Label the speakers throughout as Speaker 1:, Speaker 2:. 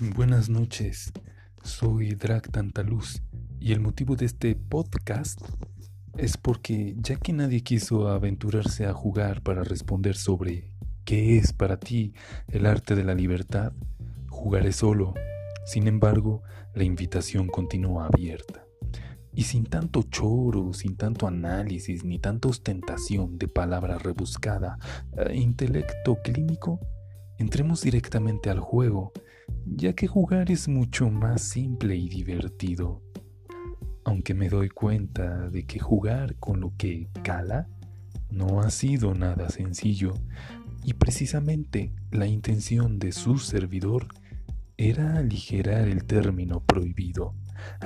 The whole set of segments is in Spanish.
Speaker 1: Buenas noches, soy Drag Tantaluz y el motivo de este podcast es porque ya que nadie quiso aventurarse a jugar para responder sobre qué es para ti el arte de la libertad, jugaré solo. Sin embargo, la invitación continúa abierta. Y sin tanto choro, sin tanto análisis, ni tanta ostentación de palabra rebuscada, eh, intelecto clínico, entremos directamente al juego, ya que jugar es mucho más simple y divertido. Aunque me doy cuenta de que jugar con lo que cala no ha sido nada sencillo, y precisamente la intención de su servidor era aligerar el término prohibido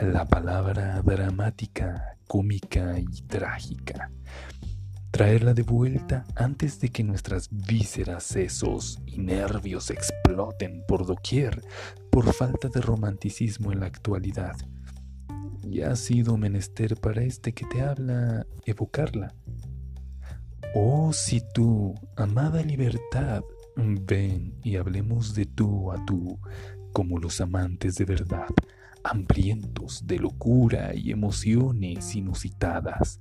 Speaker 1: la palabra dramática, cómica y trágica. Traerla de vuelta antes de que nuestras vísceras, sesos y nervios exploten por doquier por falta de romanticismo en la actualidad. Y ha sido menester para este que te habla evocarla. Oh, si tú, amada libertad, ven y hablemos de tú a tú, como los amantes de verdad hambrientos de locura y emociones inusitadas.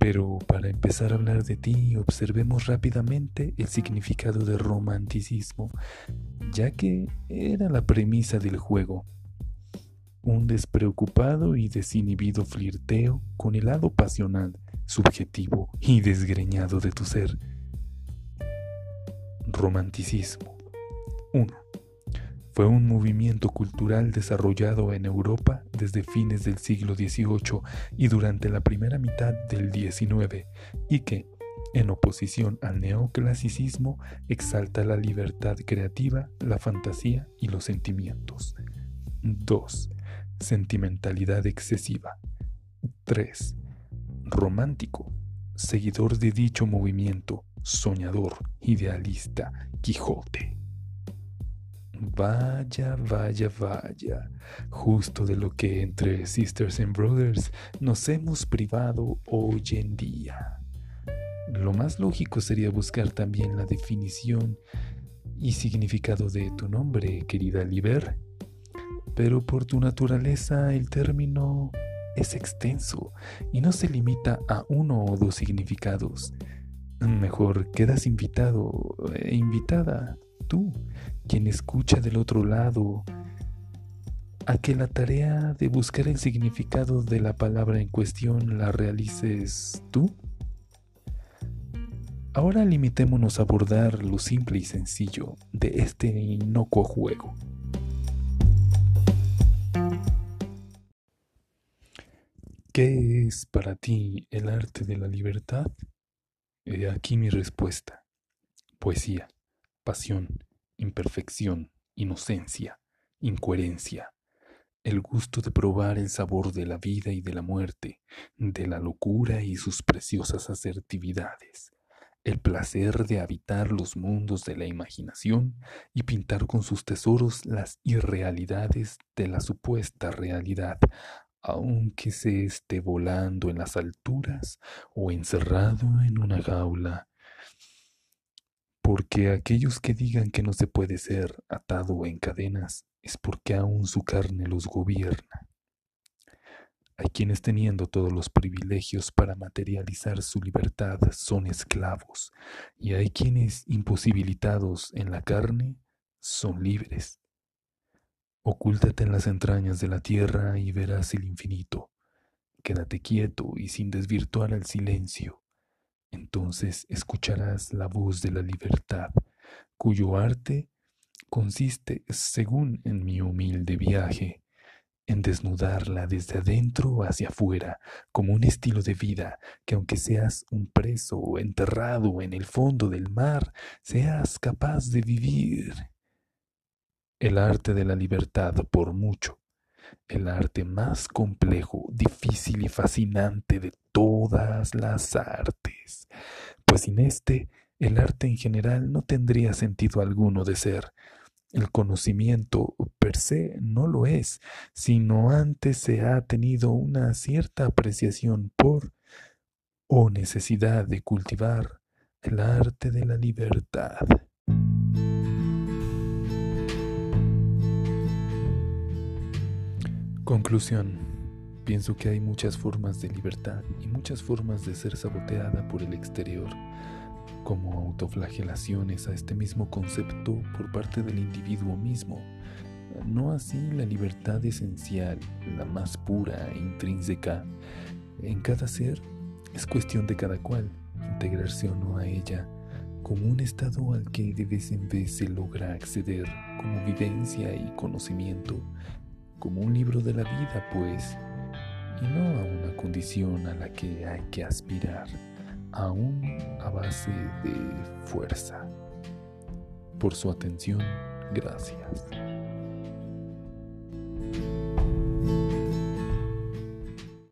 Speaker 1: Pero para empezar a hablar de ti, observemos rápidamente el significado de romanticismo, ya que era la premisa del juego. Un despreocupado y desinhibido flirteo con el lado pasional, subjetivo y desgreñado de tu ser. Romanticismo 1 fue un movimiento cultural desarrollado en Europa desde fines del siglo XVIII y durante la primera mitad del XIX, y que, en oposición al neoclasicismo, exalta la libertad creativa, la fantasía y los sentimientos. 2. Sentimentalidad excesiva. 3. Romántico. Seguidor de dicho movimiento, soñador, idealista, Quijote. Vaya, vaya, vaya, justo de lo que entre Sisters and Brothers nos hemos privado hoy en día. Lo más lógico sería buscar también la definición y significado de tu nombre, querida Liber, pero por tu naturaleza el término es extenso y no se limita a uno o dos significados. Mejor quedas invitado e invitada tú, quien escucha del otro lado, a que la tarea de buscar el significado de la palabra en cuestión la realices tú? Ahora limitémonos a abordar lo simple y sencillo de este inocuo juego. ¿Qué es para ti el arte de la libertad? He aquí mi respuesta. Poesía pasión, imperfección, inocencia, incoherencia, el gusto de probar el sabor de la vida y de la muerte, de la locura y sus preciosas asertividades, el placer de habitar los mundos de la imaginación y pintar con sus tesoros las irrealidades de la supuesta realidad, aunque se esté volando en las alturas o encerrado en una jaula porque aquellos que digan que no se puede ser atado en cadenas es porque aún su carne los gobierna. Hay quienes teniendo todos los privilegios para materializar su libertad son esclavos, y hay quienes imposibilitados en la carne son libres. Ocúltate en las entrañas de la tierra y verás el infinito. Quédate quieto y sin desvirtuar el silencio entonces escucharás la voz de la libertad, cuyo arte consiste, según en mi humilde viaje, en desnudarla desde adentro hacia afuera, como un estilo de vida que aunque seas un preso enterrado en el fondo del mar, seas capaz de vivir. El arte de la libertad, por mucho, el arte más complejo, difícil y fascinante de todas las artes, pues sin este el arte en general no tendría sentido alguno de ser. El conocimiento per se no lo es, sino antes se ha tenido una cierta apreciación por o necesidad de cultivar el arte de la libertad. Conclusión. Pienso que hay muchas formas de libertad y muchas formas de ser saboteada por el exterior, como autoflagelaciones a este mismo concepto por parte del individuo mismo. No así la libertad esencial, la más pura e intrínseca. En cada ser es cuestión de cada cual integrarse o no a ella como un estado al que de vez en vez se logra acceder como vivencia y conocimiento como un libro de la vida, pues, y no a una condición a la que hay que aspirar, aún a base de fuerza. Por su atención, gracias.